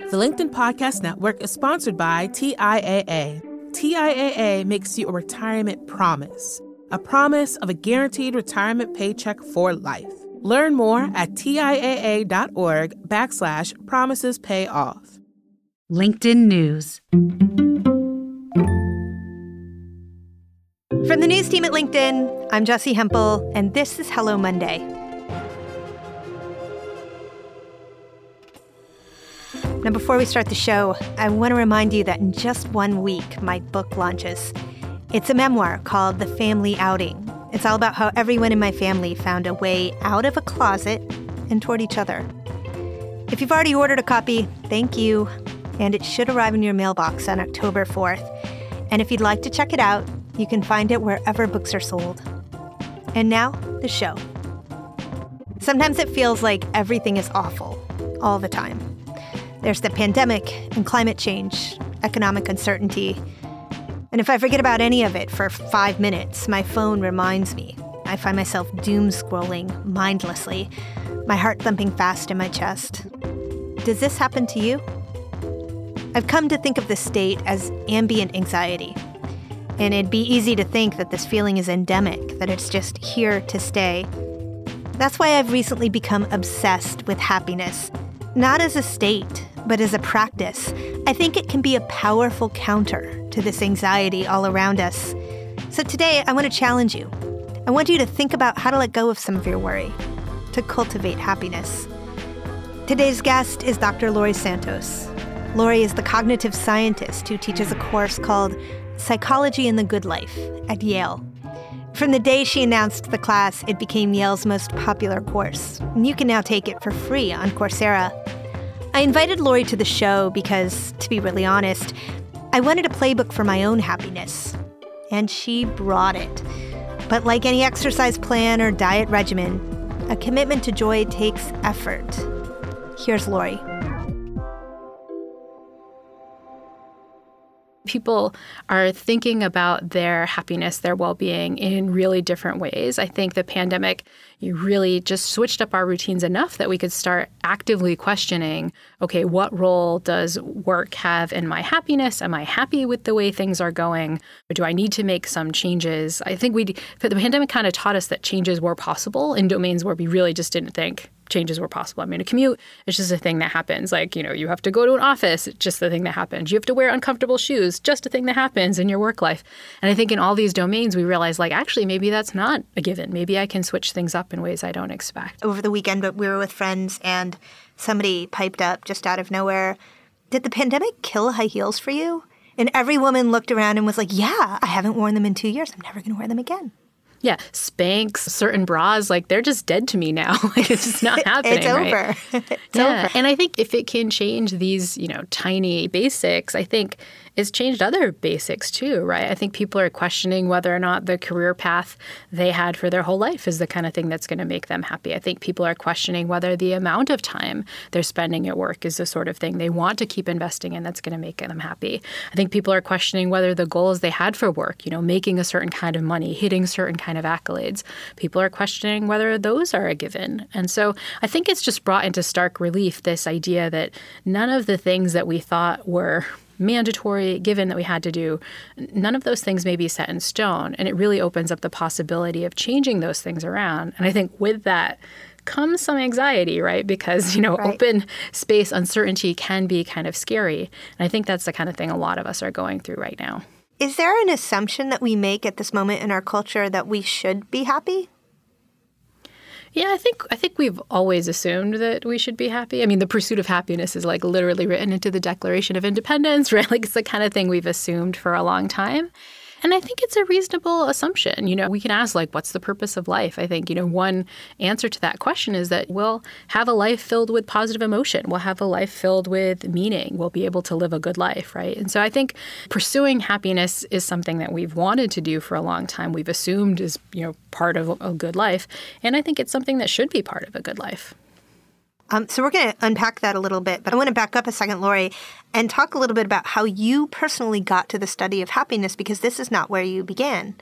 The LinkedIn Podcast Network is sponsored by TIAA. TIAA makes you a retirement promise, a promise of a guaranteed retirement paycheck for life. Learn more at TIAA.org backslash promises pay off. LinkedIn News. From the news team at LinkedIn, I'm Jessi Hempel, and this is Hello Monday. Now, before we start the show, I want to remind you that in just one week, my book launches. It's a memoir called The Family Outing. It's all about how everyone in my family found a way out of a closet and toward each other. If you've already ordered a copy, thank you. And it should arrive in your mailbox on October 4th. And if you'd like to check it out, you can find it wherever books are sold. And now, the show. Sometimes it feels like everything is awful all the time. There's the pandemic and climate change, economic uncertainty. And if I forget about any of it for five minutes, my phone reminds me. I find myself doom scrolling mindlessly, my heart thumping fast in my chest. Does this happen to you? I've come to think of this state as ambient anxiety. And it'd be easy to think that this feeling is endemic, that it's just here to stay. That's why I've recently become obsessed with happiness, not as a state, but as a practice, I think it can be a powerful counter to this anxiety all around us. So today, I want to challenge you. I want you to think about how to let go of some of your worry, to cultivate happiness. Today's guest is Dr. Laurie Santos. Laurie is the cognitive scientist who teaches a course called Psychology and the Good Life at Yale. From the day she announced the class, it became Yale's most popular course. And you can now take it for free on Coursera. I invited Laurie to the show because, to be really honest, I wanted a playbook for my own happiness. And she brought it. But like any exercise plan or diet regimen, a commitment to joy takes effort. Here's Laurie. People are thinking about their happiness, their well being in really different ways. I think the pandemic really just switched up our routines enough that we could start actively questioning okay, what role does work have in my happiness? Am I happy with the way things are going? Or do I need to make some changes? I think we, the pandemic kind of taught us that changes were possible in domains where we really just didn't think changes were possible. I mean, a commute is just a thing that happens. Like, you know, you have to go to an office, it's just the thing that happens. You have to wear uncomfortable shoes, just a thing that happens in your work life. And I think in all these domains, we realize, like, actually, maybe that's not a given. Maybe I can switch things up in ways I don't expect. Over the weekend, but we were with friends and somebody piped up just out of nowhere. Did the pandemic kill high heels for you? And every woman looked around and was like, Yeah, I haven't worn them in two years. I'm never going to wear them again. Yeah, Spanx, certain bras, like they're just dead to me now. like it's just not happening. it's over. Right? it's yeah. over. And I think if it can change these, you know, tiny basics, I think it's changed other basics too, right? I think people are questioning whether or not the career path they had for their whole life is the kind of thing that's going to make them happy. I think people are questioning whether the amount of time they're spending at work is the sort of thing they want to keep investing in that's going to make them happy. I think people are questioning whether the goals they had for work, you know, making a certain kind of money, hitting certain kind of accolades, people are questioning whether those are a given. And so I think it's just brought into stark relief this idea that none of the things that we thought were mandatory, given that we had to do, none of those things may be set in stone. And it really opens up the possibility of changing those things around. And I think with that, comes some anxiety, right? Because, you know, right. open space uncertainty can be kind of scary. And I think that's the kind of thing a lot of us are going through right now. Is there an assumption that we make at this moment in our culture that we should be happy? Yeah, I think I think we've always assumed that we should be happy. I mean, the pursuit of happiness is like literally written into the Declaration of Independence, right? Like it's the kind of thing we've assumed for a long time. And I think it's a reasonable assumption. You know, we can ask, like, what's the purpose of life? I think, you know, one answer to that question is that we'll have a life filled with positive emotion. We'll have a life filled with meaning. We'll be able to live a good life, right? And so I think pursuing happiness is something that we've wanted to do for a long time. We've assumed is, you know, part of a good life. And I think it's something that should be part of a good life. Um, so we're going to unpack that a little bit, but I want to back up a second, Laurie, and talk a little bit about how you personally got to the study of happiness because this is not where you began.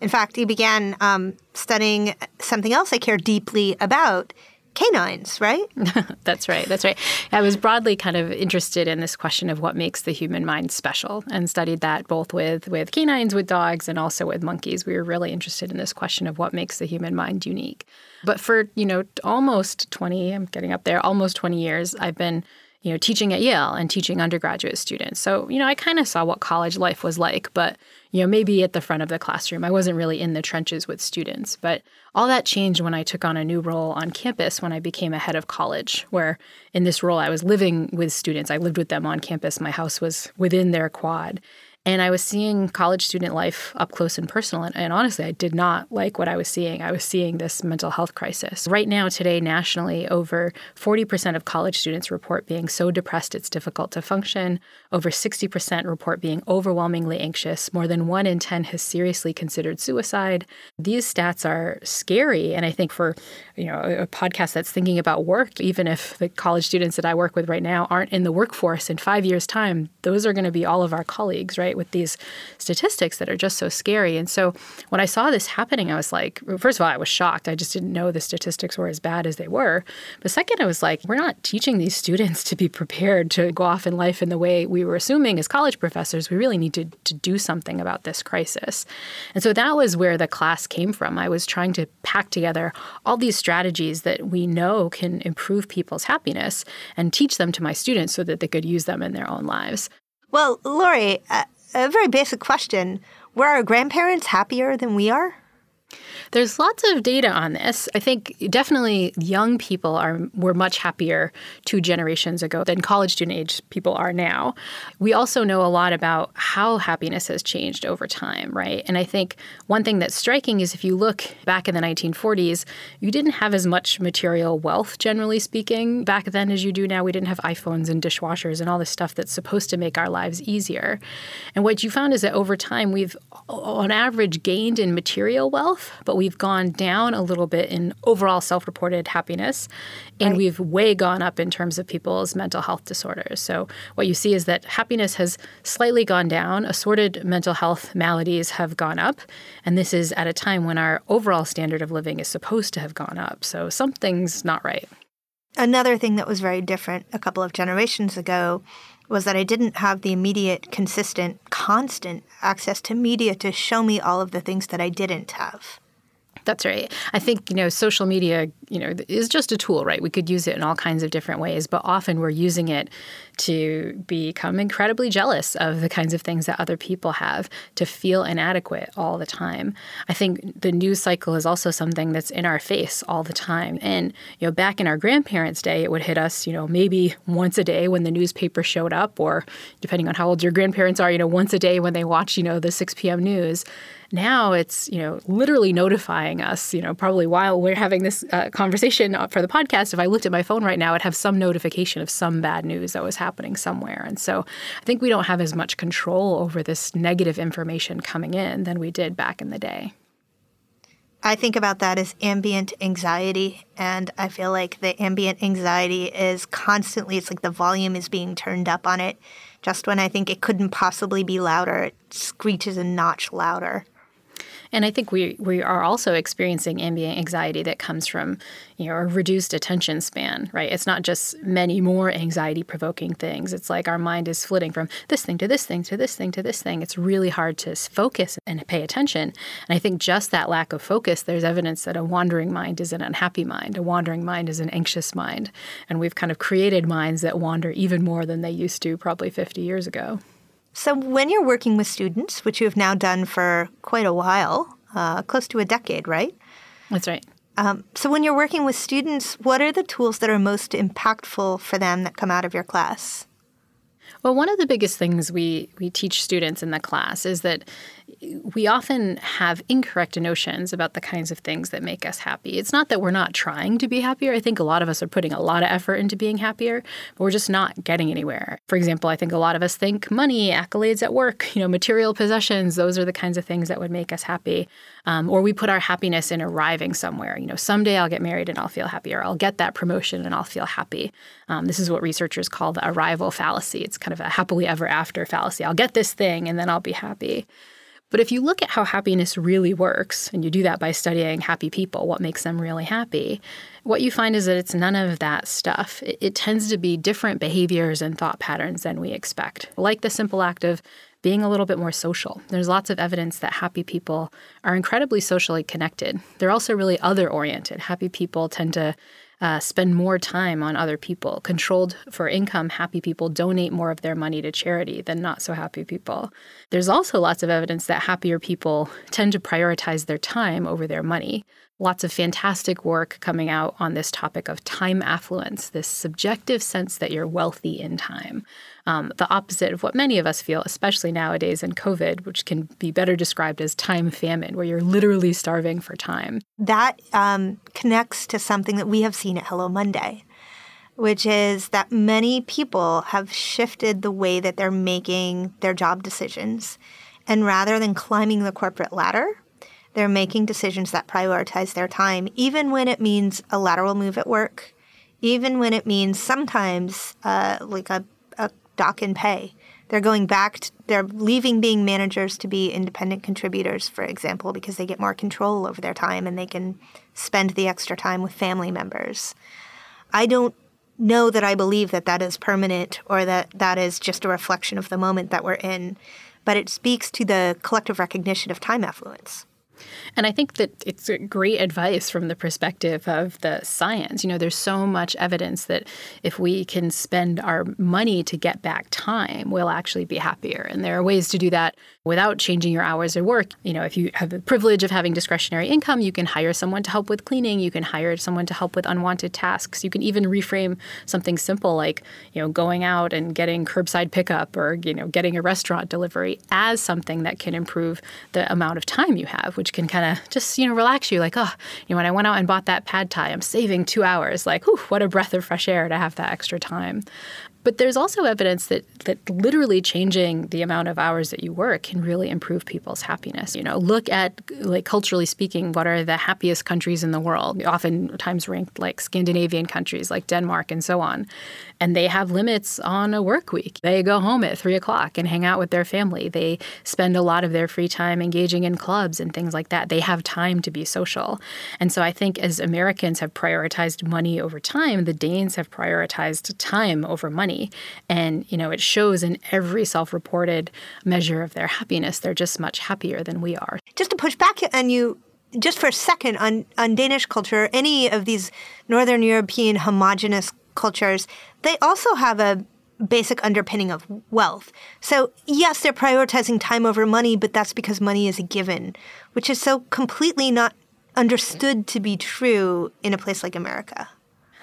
In fact, you began um, studying something else I care deeply about canines, right? that's right. That's right. I was broadly kind of interested in this question of what makes the human mind special and studied that both with, with canines, with dogs, and also with monkeys. We were really interested in this question of what makes the human mind unique. But for, you know, almost 20, I'm getting up there, almost 20 years, I've been you know, teaching at Yale and teaching undergraduate students. So, you know, I kind of saw what college life was like, but, you know, maybe at the front of the classroom. I wasn't really in the trenches with students. But all that changed when I took on a new role on campus when I became a head of college, where in this role I was living with students. I lived with them on campus. My house was within their quad. And I was seeing college student life up close and personal. And, and, honestly, I did not like what I was seeing. I was seeing this mental health crisis. Right now, today, nationally, over 40% of college students report being so depressed it's difficult to function. Over 60% report being overwhelmingly anxious. More than one in 10 has seriously considered suicide. These stats are scary. And I think for you know a podcast that's thinking about work, even if the college students that I work with right now aren't in the workforce in five years' time, those are going to be all of our colleagues, right? Right? With these statistics that are just so scary. And so when I saw this happening, I was like, first of all, I was shocked. I just didn't know the statistics were as bad as they were. But second, I was like, we're not teaching these students to be prepared to go off in life in the way we were assuming as college professors. We really need to, to do something about this crisis. And so that was where the class came from. I was trying to pack together all these strategies that we know can improve people's happiness and teach them to my students so that they could use them in their own lives. Well, Laurie, uh, a very basic question. Were our grandparents happier than we are? There's lots of data on this. I think definitely young people are were much happier two generations ago than college student age people are now. We also know a lot about how happiness has changed over time, right? And I think one thing that's striking is if you look back in the 1940s, you didn't have as much material wealth generally speaking back then as you do now. We didn't have iPhones and dishwashers and all this stuff that's supposed to make our lives easier. And what you found is that over time we've on average gained in material wealth, but we've gone down a little bit in overall self reported happiness, and right. we've way gone up in terms of people's mental health disorders. So, what you see is that happiness has slightly gone down, assorted mental health maladies have gone up, and this is at a time when our overall standard of living is supposed to have gone up. So, something's not right. Another thing that was very different a couple of generations ago was that I didn't have the immediate, consistent, constant access to media to show me all of the things that I didn't have. That's right. I think, you know, social media, you know, is just a tool, right? We could use it in all kinds of different ways, but often we're using it to become incredibly jealous of the kinds of things that other people have, to feel inadequate all the time. I think the news cycle is also something that's in our face all the time. And, you know, back in our grandparents' day, it would hit us, you know, maybe once a day when the newspaper showed up, or depending on how old your grandparents are, you know, once a day when they watch, you know, the 6 p.m. news. Now it's, you know, literally notifying us, you know, probably while we're having this uh, conversation for the podcast, if I looked at my phone right now, I'd have some notification of some bad news that was happening somewhere. And so I think we don't have as much control over this negative information coming in than we did back in the day. I think about that as ambient anxiety. And I feel like the ambient anxiety is constantly, it's like the volume is being turned up on it. Just when I think it couldn't possibly be louder, it screeches a notch louder. And I think we we are also experiencing ambient anxiety that comes from, you know, a reduced attention span, right? It's not just many more anxiety provoking things. It's like our mind is flitting from this thing to this thing to this thing to this thing. It's really hard to focus and pay attention. And I think just that lack of focus, there's evidence that a wandering mind is an unhappy mind. A wandering mind is an anxious mind. And we've kind of created minds that wander even more than they used to probably 50 years ago. So, when you're working with students, which you have now done for quite a while, uh, close to a decade, right? That's right. Um, so, when you're working with students, what are the tools that are most impactful for them that come out of your class? Well, one of the biggest things we, we teach students in the class is that we often have incorrect notions about the kinds of things that make us happy. It's not that we're not trying to be happier. I think a lot of us are putting a lot of effort into being happier, but we're just not getting anywhere. For example, I think a lot of us think money, accolades at work, you know, material possessions, those are the kinds of things that would make us happy. Um, or we put our happiness in arriving somewhere. You know, someday I'll get married and I'll feel happier. I'll get that promotion and I'll feel happy. Um, this is what researchers call the arrival fallacy. It's kind of a happily ever after fallacy. I'll get this thing and then I'll be happy. But if you look at how happiness really works, and you do that by studying happy people, what makes them really happy, what you find is that it's none of that stuff. It, it, tends to be different behaviors and thought patterns than we expect, like the simple act of being a little bit more social. There's lots of evidence that happy people are incredibly socially connected. They're also really other oriented. Happy people tend to uh, spend more time on other people. Controlled for income, happy people donate more of their money to charity than not so happy people. There's also lots of evidence that happier people tend to prioritize their time over their money. Lots of fantastic work coming out on this topic of time affluence, this subjective sense that you're wealthy in time. Um, the opposite of what many of us feel, especially nowadays in COVID, which can be better described as time famine, where you're literally starving for time. That um, connects to something that we have seen at Hello Monday, which is that many people have shifted the way that they're making their job decisions. And rather than climbing the corporate ladder, they're making decisions that prioritize their time, even when it means a lateral move at work, even when it means sometimes uh, like a, a dock in pay. They're going back, to, they're leaving being managers to be independent contributors, for example, because they get more control over their time and they can spend the extra time with family members. I don't know that I believe that that is permanent or that that is just a reflection of the moment that we're in, but it speaks to the collective recognition of time affluence. And I think that it's great advice from the perspective of the science. You know, there's so much evidence that if we can spend our money to get back time, we'll actually be happier. And there are ways to do that without changing your hours of work. You know, if you have the privilege of having discretionary income, you can hire someone to help with cleaning, you can hire someone to help with unwanted tasks. You can even reframe something simple like, you know, going out and getting curbside pickup or, you know, getting a restaurant delivery as something that can improve the amount of time you have, which can kind of just, you know, relax you like, oh, you know, when I went out and bought that pad thai, I'm saving two hours. Like, whew, what a breath of fresh air to have that extra time. But there's also evidence that that literally changing the amount of hours that you work can really improve people's happiness. You know, look at like culturally speaking, what are the happiest countries in the world? Oftentimes ranked like Scandinavian countries like Denmark and so on. And they have limits on a work week. They go home at three o'clock and hang out with their family. They spend a lot of their free time engaging in clubs and things like that. They have time to be social. And so I think as Americans have prioritized money over time, the Danes have prioritized time over money. And, you know, it shows in every self reported measure of their happiness. They're just much happier than we are. Just to push back on you, just for a second on, on Danish culture, any of these Northern European homogenous cultures, they also have a basic underpinning of wealth. So, yes, they're prioritizing time over money, but that's because money is a given, which is so completely not understood to be true in a place like America.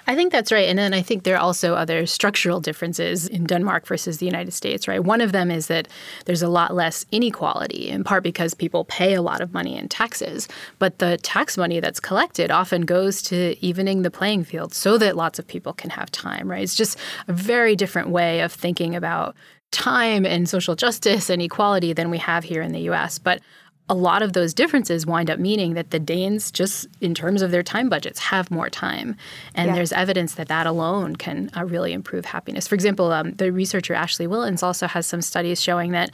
I think that's right. And then I think there are also other structural differences in Denmark versus the United States, right? One of them is that there's a lot less inequality, in part because people pay a lot of money in taxes. But the tax money that's collected often goes to evening the playing field so that lots of people can have time, right? It's just a very different way of thinking about time and social justice and equality than we have here in the US. But a lot of those differences wind up meaning that the Danes, just in terms of their time budgets, have more time. And yeah. there's evidence that that alone can uh, really improve happiness. For example, um, the researcher Ashley Whillans also has some studies showing that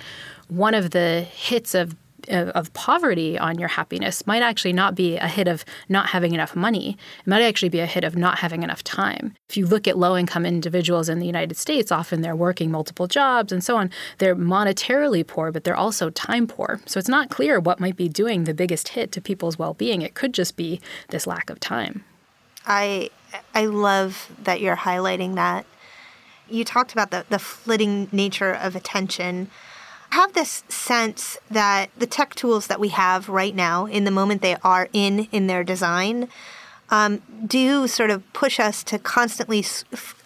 one of the hits of, of, poverty on your happiness might actually not be a hit of not having enough money. It might actually be a hit of not having enough time. If you look at low income individuals in the United States, often they're working multiple jobs and so on. They're monetarily poor, but they're also time poor. So it's not clear what might be doing the biggest hit to people's well being. It could just be this lack of time. I I love that you're highlighting that. You talked about the, the flitting nature of attention have this sense that the tech tools that we have right now, in the moment they are in in their design, um, do sort of push us to constantly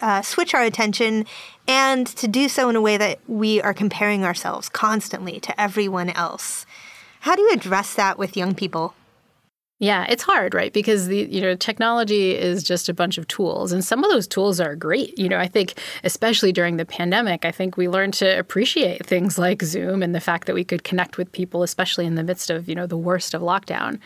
uh, switch our attention and to do so in a way that we are comparing ourselves constantly to everyone else. How do you address that with young people? Yeah, it's hard, right? Because the you know technology is just a bunch of tools, and some of those tools are great. You know, I think especially during the pandemic, I think we learned to appreciate things like Zoom and the fact that we could connect with people, especially in the midst of you know the worst of lockdown.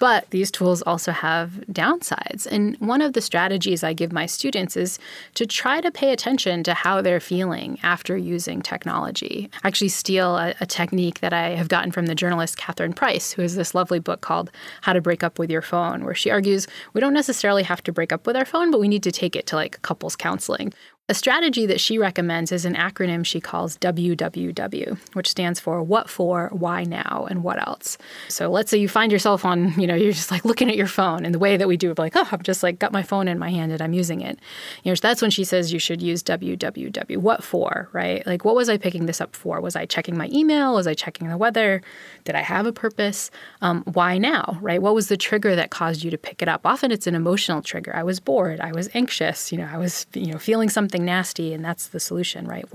But these tools also have downsides. And one of the strategies I give my students is to try to pay attention to how they're feeling after using technology. I actually steal a, a technique that I have gotten from the journalist Catherine Price, who has this lovely book called How to Break Up with Your Phone, where she argues we don't necessarily have to break up with our phone, but we need to take it to like couples counseling. A strategy that she recommends is an acronym she calls WWW, which stands for what for, why now, and what else. So let's say you find yourself on, you know, you're just like looking at your phone in the way that we do, like, oh, I've just like got my phone in my hand and I'm using it. You know, that's when she says you should use WWW. What for, right? Like, what was I picking this up for? Was I checking my email? Was I checking the weather? Did I have a purpose? Um, why now, right? What was the trigger that caused you to pick it up? Often it's an emotional trigger. I was bored. I was anxious. You know, I was, you know, feeling something something nasty and that's the solution, right?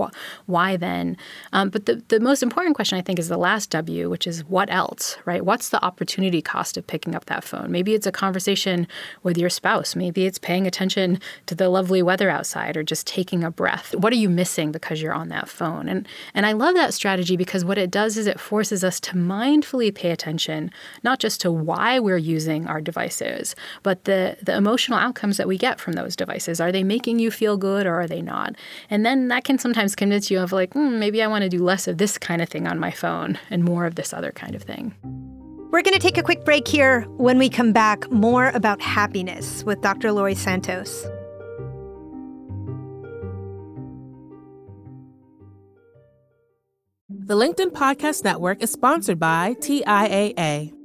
Why then? Um, but the, the most important question, I think, is the last W, which is what else, right? What's the opportunity cost of picking up that phone? Maybe it's a conversation with your spouse. Maybe it's paying attention to the lovely weather outside or just taking a breath. What are you missing because you're on that phone? And, and I love that strategy because what it does is it forces us to mindfully pay attention, not just to why we're using our devices, but the, the emotional outcomes that we get from those devices. Are they making you feel good or are they they not? And then that can sometimes convince you of like, mm, maybe I want to do less of this kind of thing on my phone and more of this other kind of thing. We're going to take a quick break here. When we come back, more about happiness with Dr. Laurie Santos. The LinkedIn Podcast Network is sponsored by TIAA.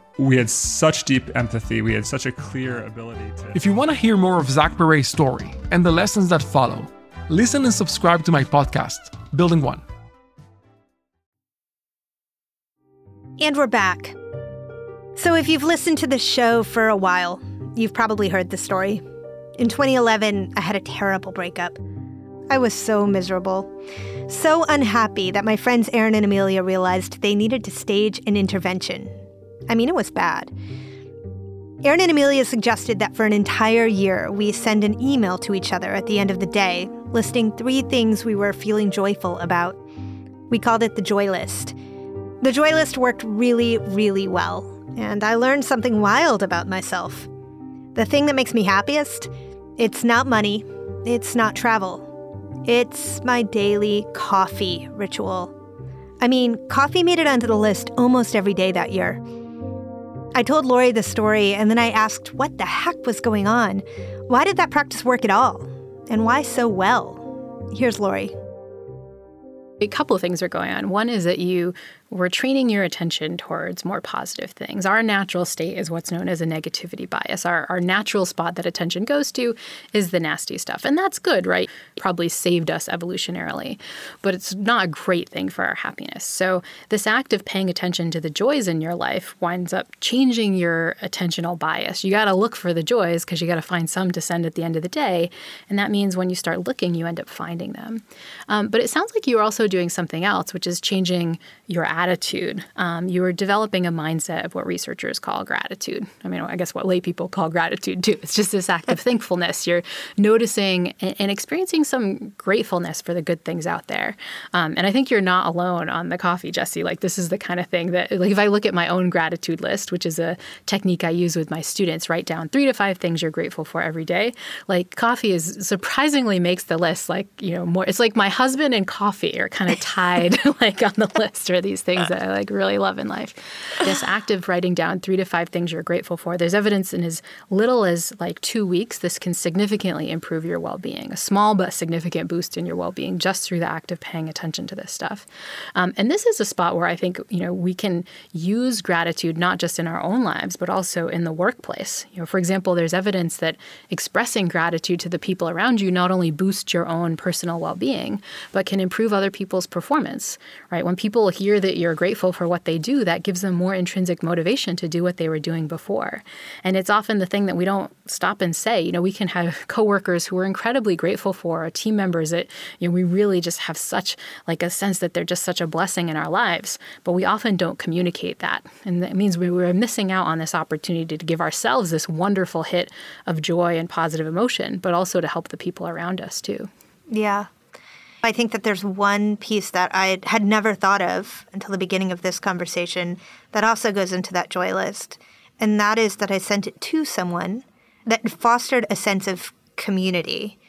we had such deep empathy. We had such a clear ability to. If you want to hear more of Zach Perret's story and the lessons that follow, listen and subscribe to my podcast, Building One. And we're back. So, if you've listened to this show for a while, you've probably heard the story. In 2011, I had a terrible breakup. I was so miserable, so unhappy that my friends Aaron and Amelia realized they needed to stage an intervention I mean, it was bad. Aaron and Amelia suggested that for an entire year, we send an email to each other at the end of the day, listing three things we were feeling joyful about. We called it the Joy List. The Joy List worked really, really well, and I learned something wild about myself. The thing that makes me happiest? It's not money, it's not travel. It's my daily coffee ritual. I mean, coffee made it onto the list almost every day that year. I told Laurie the story, and then I asked what the heck was going on. Why did that practice work at all? And why so well? Here's Laurie. A couple of things are going on. One is that you we're training your attention towards more positive things. Our natural state is what's known as a negativity bias. Our, our natural spot that attention goes to is the nasty stuff. And that's good, right? Probably saved us evolutionarily, but it's not a great thing for our happiness. So, this act of paying attention to the joys in your life winds up changing your attentional bias. You got to look for the joys because you got to find some to send at the end of the day. And that means when you start looking, you end up finding them. Um, but it sounds like you're also doing something else, which is changing your gratitude, um, you are developing a mindset of what researchers call gratitude. I mean, I guess what lay people call gratitude too. It's just this act of thankfulness. You're noticing and, experiencing some gratefulness for the good things out there. Um, and I think you're not alone on the coffee, Jessi. Like this is the kind of thing that, like, if I look at my own gratitude list, which is a technique I use with my students, write down three to five things you're grateful for every day. Like coffee is surprisingly makes the list. Like you know more. It's like my husband and coffee are kind of tied like on the list or these things that I like really love in life. This act of writing down three to five things you're grateful for. There's evidence in as little as like two weeks, this can significantly improve your well-being. A small but significant boost in your well-being just through the act of paying attention to this stuff. Um, and this is a spot where I think you know we can use gratitude not just in our own lives but also in the workplace. You know, for example, there's evidence that expressing gratitude to the people around you not only boosts your own personal well-being but can improve other people's performance. Right? When people hear that you're grateful for what they do, that gives them more intrinsic motivation to do what they were doing before. And it's often the thing that we don't stop and say. You know, we can have coworkers who we're incredibly grateful for, team members that you know we really just have such like a sense that they're just such a blessing in our lives, but we often don't communicate that, and that means we were missing out on this opportunity to give ourselves this wonderful hit of joy and positive emotion, but also to help the people around us too. Yeah, I think that there's one piece that I had never thought of until the beginning of this conversation that also goes into that joy list. And that is that I sent it to someone that fostered a sense of community.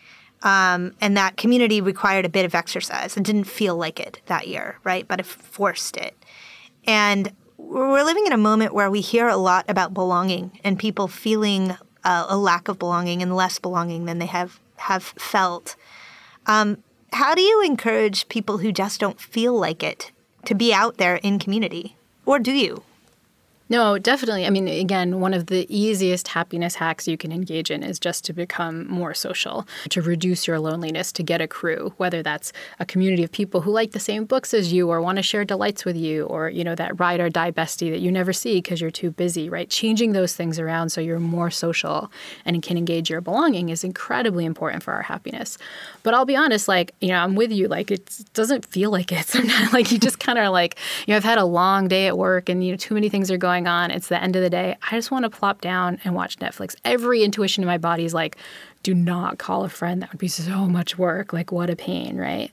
Um, and that community required a bit of exercise and didn't feel like it that year, right? But it forced it. And we're living in a moment where we hear a lot about belonging and people feeling uh, a lack of belonging and less belonging than they have have felt. Um, how do you encourage people who just don't feel like it to be out there in community? Or do you? No, definitely. I mean, again, one of the easiest happiness hacks you can engage in is just to become more social, to reduce your loneliness, to get a crew, whether that's a community of people who like the same books as you or want to share delights with you, or, you know, that ride or die bestie that you never see because you're too busy, right? Changing those things around so you're more social and can engage your belonging is incredibly important for our happiness. But I'll be honest, like, you know, I'm with you. Like, it doesn't feel like it sometimes. like, you just kind of like, you know, I've had a long day at work and, you know, too many things are going going on. It's the end of the day. I just want to plop down and watch Netflix. Every intuition in my body is like, do not call a friend. That would be so much work. Like, what a pain, right?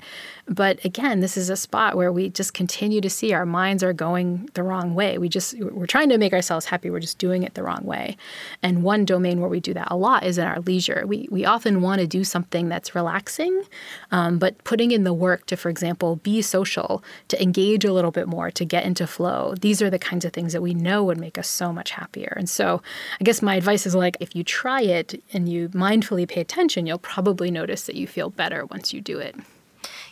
But again, this is a spot where we just continue to see our minds are going the wrong way. We just, we're trying to make ourselves happy. We're just doing it the wrong way. And one domain where we do that a lot is in our leisure. We, we often want to do something that's relaxing, um, but putting in the work to, for example, be social, to engage a little bit more, to get into flow. These are the kinds of things that we know would make us so much happier. And so I guess my advice is like, if you try it and you mindfully pay attention, you'll probably notice that you feel better once you do it.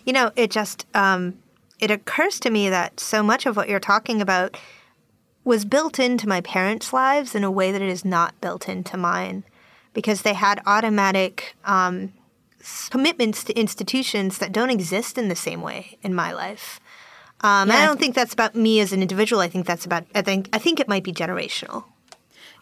You know, it just um, it occurs to me that so much of what you're talking about was built into my parents' lives in a way that it is not built into mine, because they had automatic um, commitments to institutions that don't exist in the same way in my life. Um, yeah, I don't think that's about me as an individual. I think that's about. I think I think it might be generational.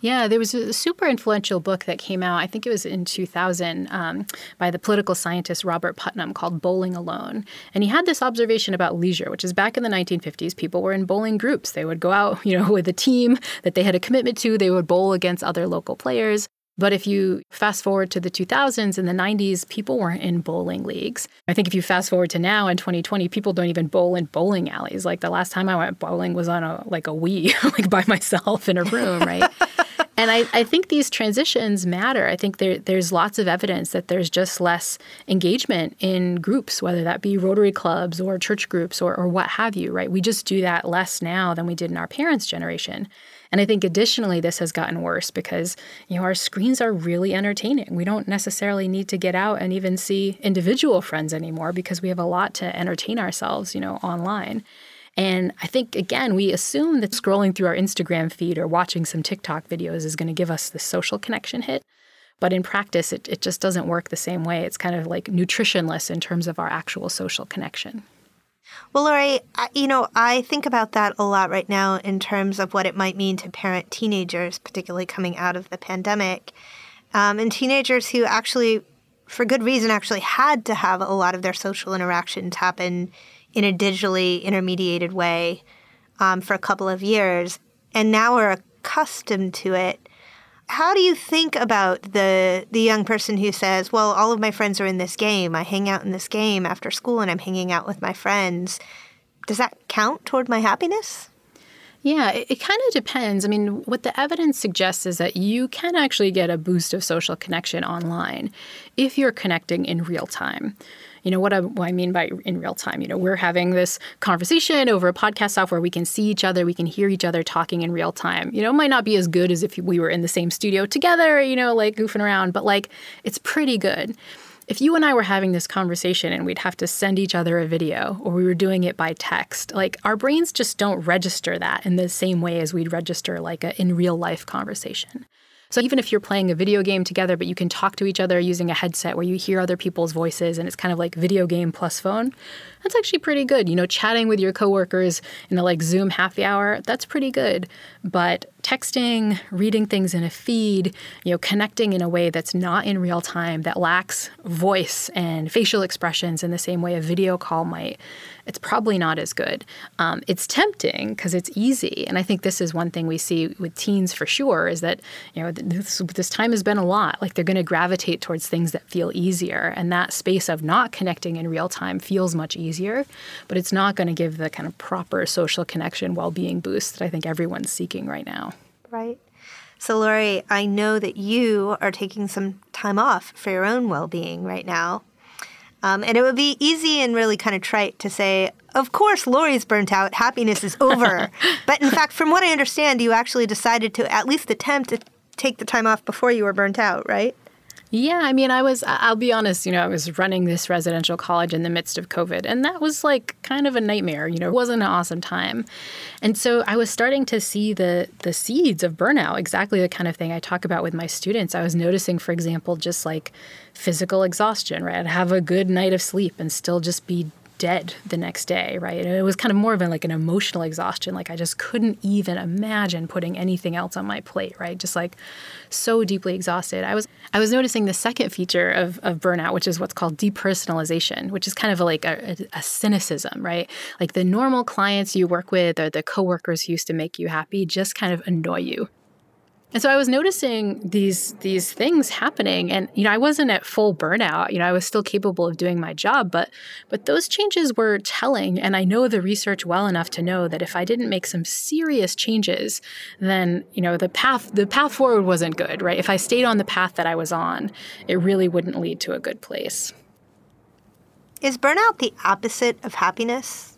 Yeah, there was a super influential book that came out, I think it was in 2000, um, by the political scientist Robert Putnam called Bowling Alone. And he had this observation about leisure, which is back in the 1950s, people were in bowling groups. They would go out, you know, with a team that they had a commitment to, they would bowl against other local players. But if you fast forward to the 2000s and the 90s, people weren't in bowling leagues. I think if you fast forward to now in 2020, people don't even bowl in bowling alleys. Like the last time I went bowling was on a like a Wii, like by myself in a room, right? and I, I think these transitions matter. I think there, there's lots of evidence that there's just less engagement in groups, whether that be Rotary clubs or church groups or, or what have you, right? We just do that less now than we did in our parents' generation. And I think additionally, this has gotten worse because you know our screens are really entertaining. We don't necessarily need to get out and even see individual friends anymore because we have a lot to entertain ourselves, you know, online. And I think, again, we assume that scrolling through our Instagram feed or watching some TikTok videos is going to give us the social connection hit. But in practice, it, it just doesn't work the same way. It's kind of like nutritionless in terms of our actual social connection. Well, Laurie, you know, I think about that a lot right now in terms of what it might mean to parent teenagers, particularly coming out of the pandemic, um, and teenagers who actually, for good reason, actually had to have a lot of their social interactions happen in a digitally intermediated way um, for a couple of years, and now we're accustomed to it. How do you think about the the young person who says, "Well, all of my friends are in this game. I hang out in this game after school, and I'm hanging out with my friends." Does that count toward my happiness? Yeah, it, it kind of depends. I mean, what the evidence suggests is that you can actually get a boost of social connection online if you're connecting in real time. You know what I, what I mean by in real time? You know, we're having this conversation over a podcast software. We can see each other, we can hear each other talking in real time. You know, it might not be as good as if we were in the same studio together, you know, like goofing around, but like it's pretty good if you and I were having this conversation and we'd have to send each other a video or we were doing it by text, like our brains just don't register that in the same way as we'd register like a in real life conversation. So even if you're playing a video game together, but you can talk to each other using a headset where you hear other people's voices and it's kind of like video game plus phone, that's actually pretty good. You know, chatting with your coworkers in a like Zoom happy hour, that's pretty good. But texting, reading things in a feed, you know, connecting in a way that's not in real time, that lacks voice and facial expressions in the same way a video call might, it's probably not as good. Um, it's tempting because it's easy, and I think this is one thing we see with teens for sure is that you know this, this time has been a lot. Like they're going to gravitate towards things that feel easier, and that space of not connecting in real time feels much easier, but it's not going to give the kind of proper social connection well-being boost that I think everyone's seeking right now. Right. So, Laurie, I know that you are taking some time off for your own well being right now. Um, and it would be easy and really kind of trite to say, of course, Laurie's burnt out, happiness is over. but in fact, from what I understand, you actually decided to at least attempt to take the time off before you were burnt out, right? Yeah, I mean, I was, I'll be honest, you know, I was running this residential college in the midst of COVID, and that was like kind of a nightmare. You know, it wasn't an awesome time. And so I was starting to see the, the seeds of burnout, exactly the kind of thing I talk about with my students. I was noticing, for example, just like physical exhaustion, right? I'd have a good night of sleep and still just be dead the next day, right? And it was kind of more of like an emotional exhaustion. Like I just couldn't even imagine putting anything else on my plate, right? Just like so deeply exhausted. I was I was noticing the second feature of, of burnout, which is what's called depersonalization, which is kind of like a, a, a cynicism, right? Like the normal clients you work with or the coworkers who used to make you happy just kind of annoy you and so I was noticing these these things happening and you know I wasn't at full burnout. You know, I was still capable of doing my job, but but those changes were telling and I know the research well enough to know that if I didn't make some serious changes, then, you know, the path the path forward wasn't good, right? If I stayed on the path that I was on, it really wouldn't lead to a good place. Is burnout the opposite of happiness?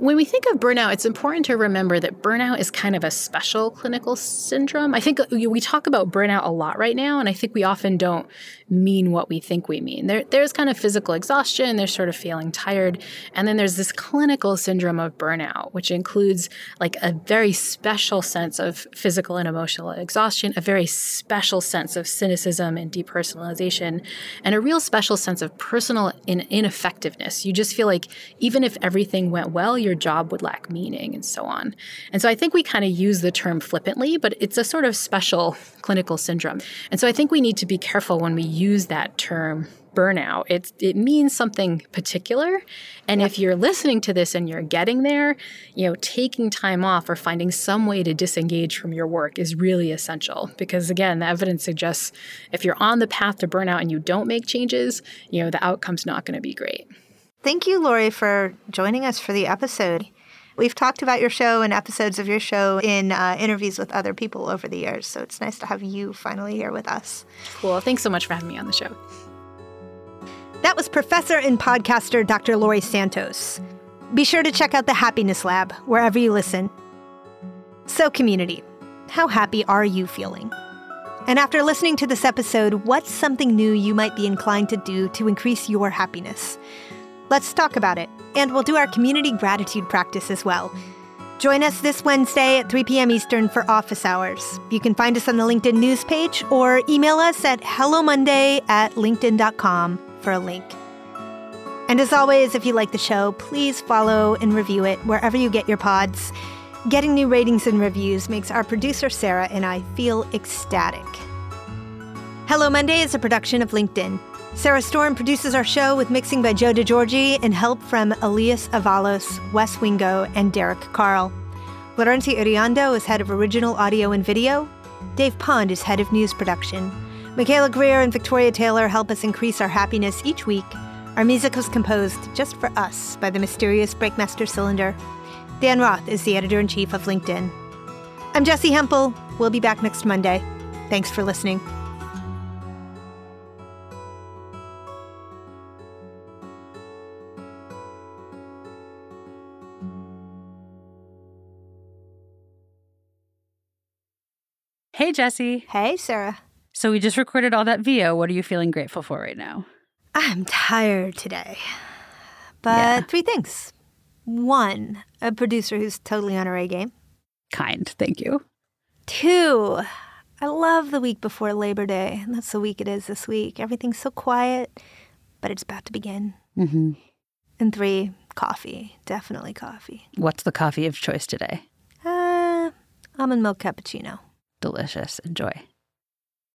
When we think of burnout, it's important to remember that burnout is kind of a special clinical syndrome. I think uh, we talk about burnout a lot right now, and I think we often don't mean what we think we mean. There, there's kind of physical exhaustion, there's sort of feeling tired, and then there's this clinical syndrome of burnout, which includes like a very special sense of physical and emotional exhaustion, a very special sense of cynicism and depersonalization, and a real special sense of personal in- ineffectiveness. You just feel like even if everything went well, your job would lack meaning and so on. And so I think we kind of use the term flippantly, but it's a sort of special clinical syndrome. And so I think we need to be careful when we use that term burnout. It, it means something particular. And if you're listening to this and you're getting there, you know, taking time off or finding some way to disengage from your work is really essential. Because again, the evidence suggests if you're on the path to burnout and you don't make changes, you know, the outcome's not going to be great. Thank you, Laurie, for joining us for the episode. We've talked about your show and episodes of your show in uh, interviews with other people over the years, so it's nice to have you finally here with us. Cool. Thanks so much for having me on the show. That was professor and podcaster Dr. Laurie Santos. Be sure to check out the Happiness Lab wherever you listen. So, community, how happy are you feeling? And after listening to this episode, what's something new you might be inclined to do to increase your happiness? Let's talk about it. And we'll do our community gratitude practice as well. Join us this Wednesday at 3 p.m. Eastern for office hours. You can find us on the LinkedIn news page or email us at hellomonday at linkedin.com for a link. And as always, if you like the show, please follow and review it wherever you get your pods. Getting new ratings and reviews makes our producer Sarah and I feel ecstatic. Hello Monday is a production of LinkedIn. Sarah Storm produces our show with mixing by Joe DeGiorgi and help from Elias Avalos, Wes Wingo, and Derek Carl. Lorenzi Iriando is head of original audio and video. Dave Pond is head of news production. Michaela Greer and Victoria Taylor help us increase our happiness each week. Our music was composed just for us by the mysterious Breakmaster Cylinder. Dan Roth is the editor in chief of LinkedIn. I'm Jessi Hempel. We'll be back next Monday. Thanks for listening. Hey, Jessi. Hey, Sarah. So we just recorded all that VO. What are you feeling grateful for right now? I'm tired today. But Yeah. three things. One, a producer who's totally on her A game. Kind, thank you. Two, I love the week before Labor Day. And that's the week it is this week. Everything's so quiet, but it's about to begin. hmm And three, coffee. Definitely coffee. What's the coffee of choice today? Uh, almond milk cappuccino. Delicious. Enjoy.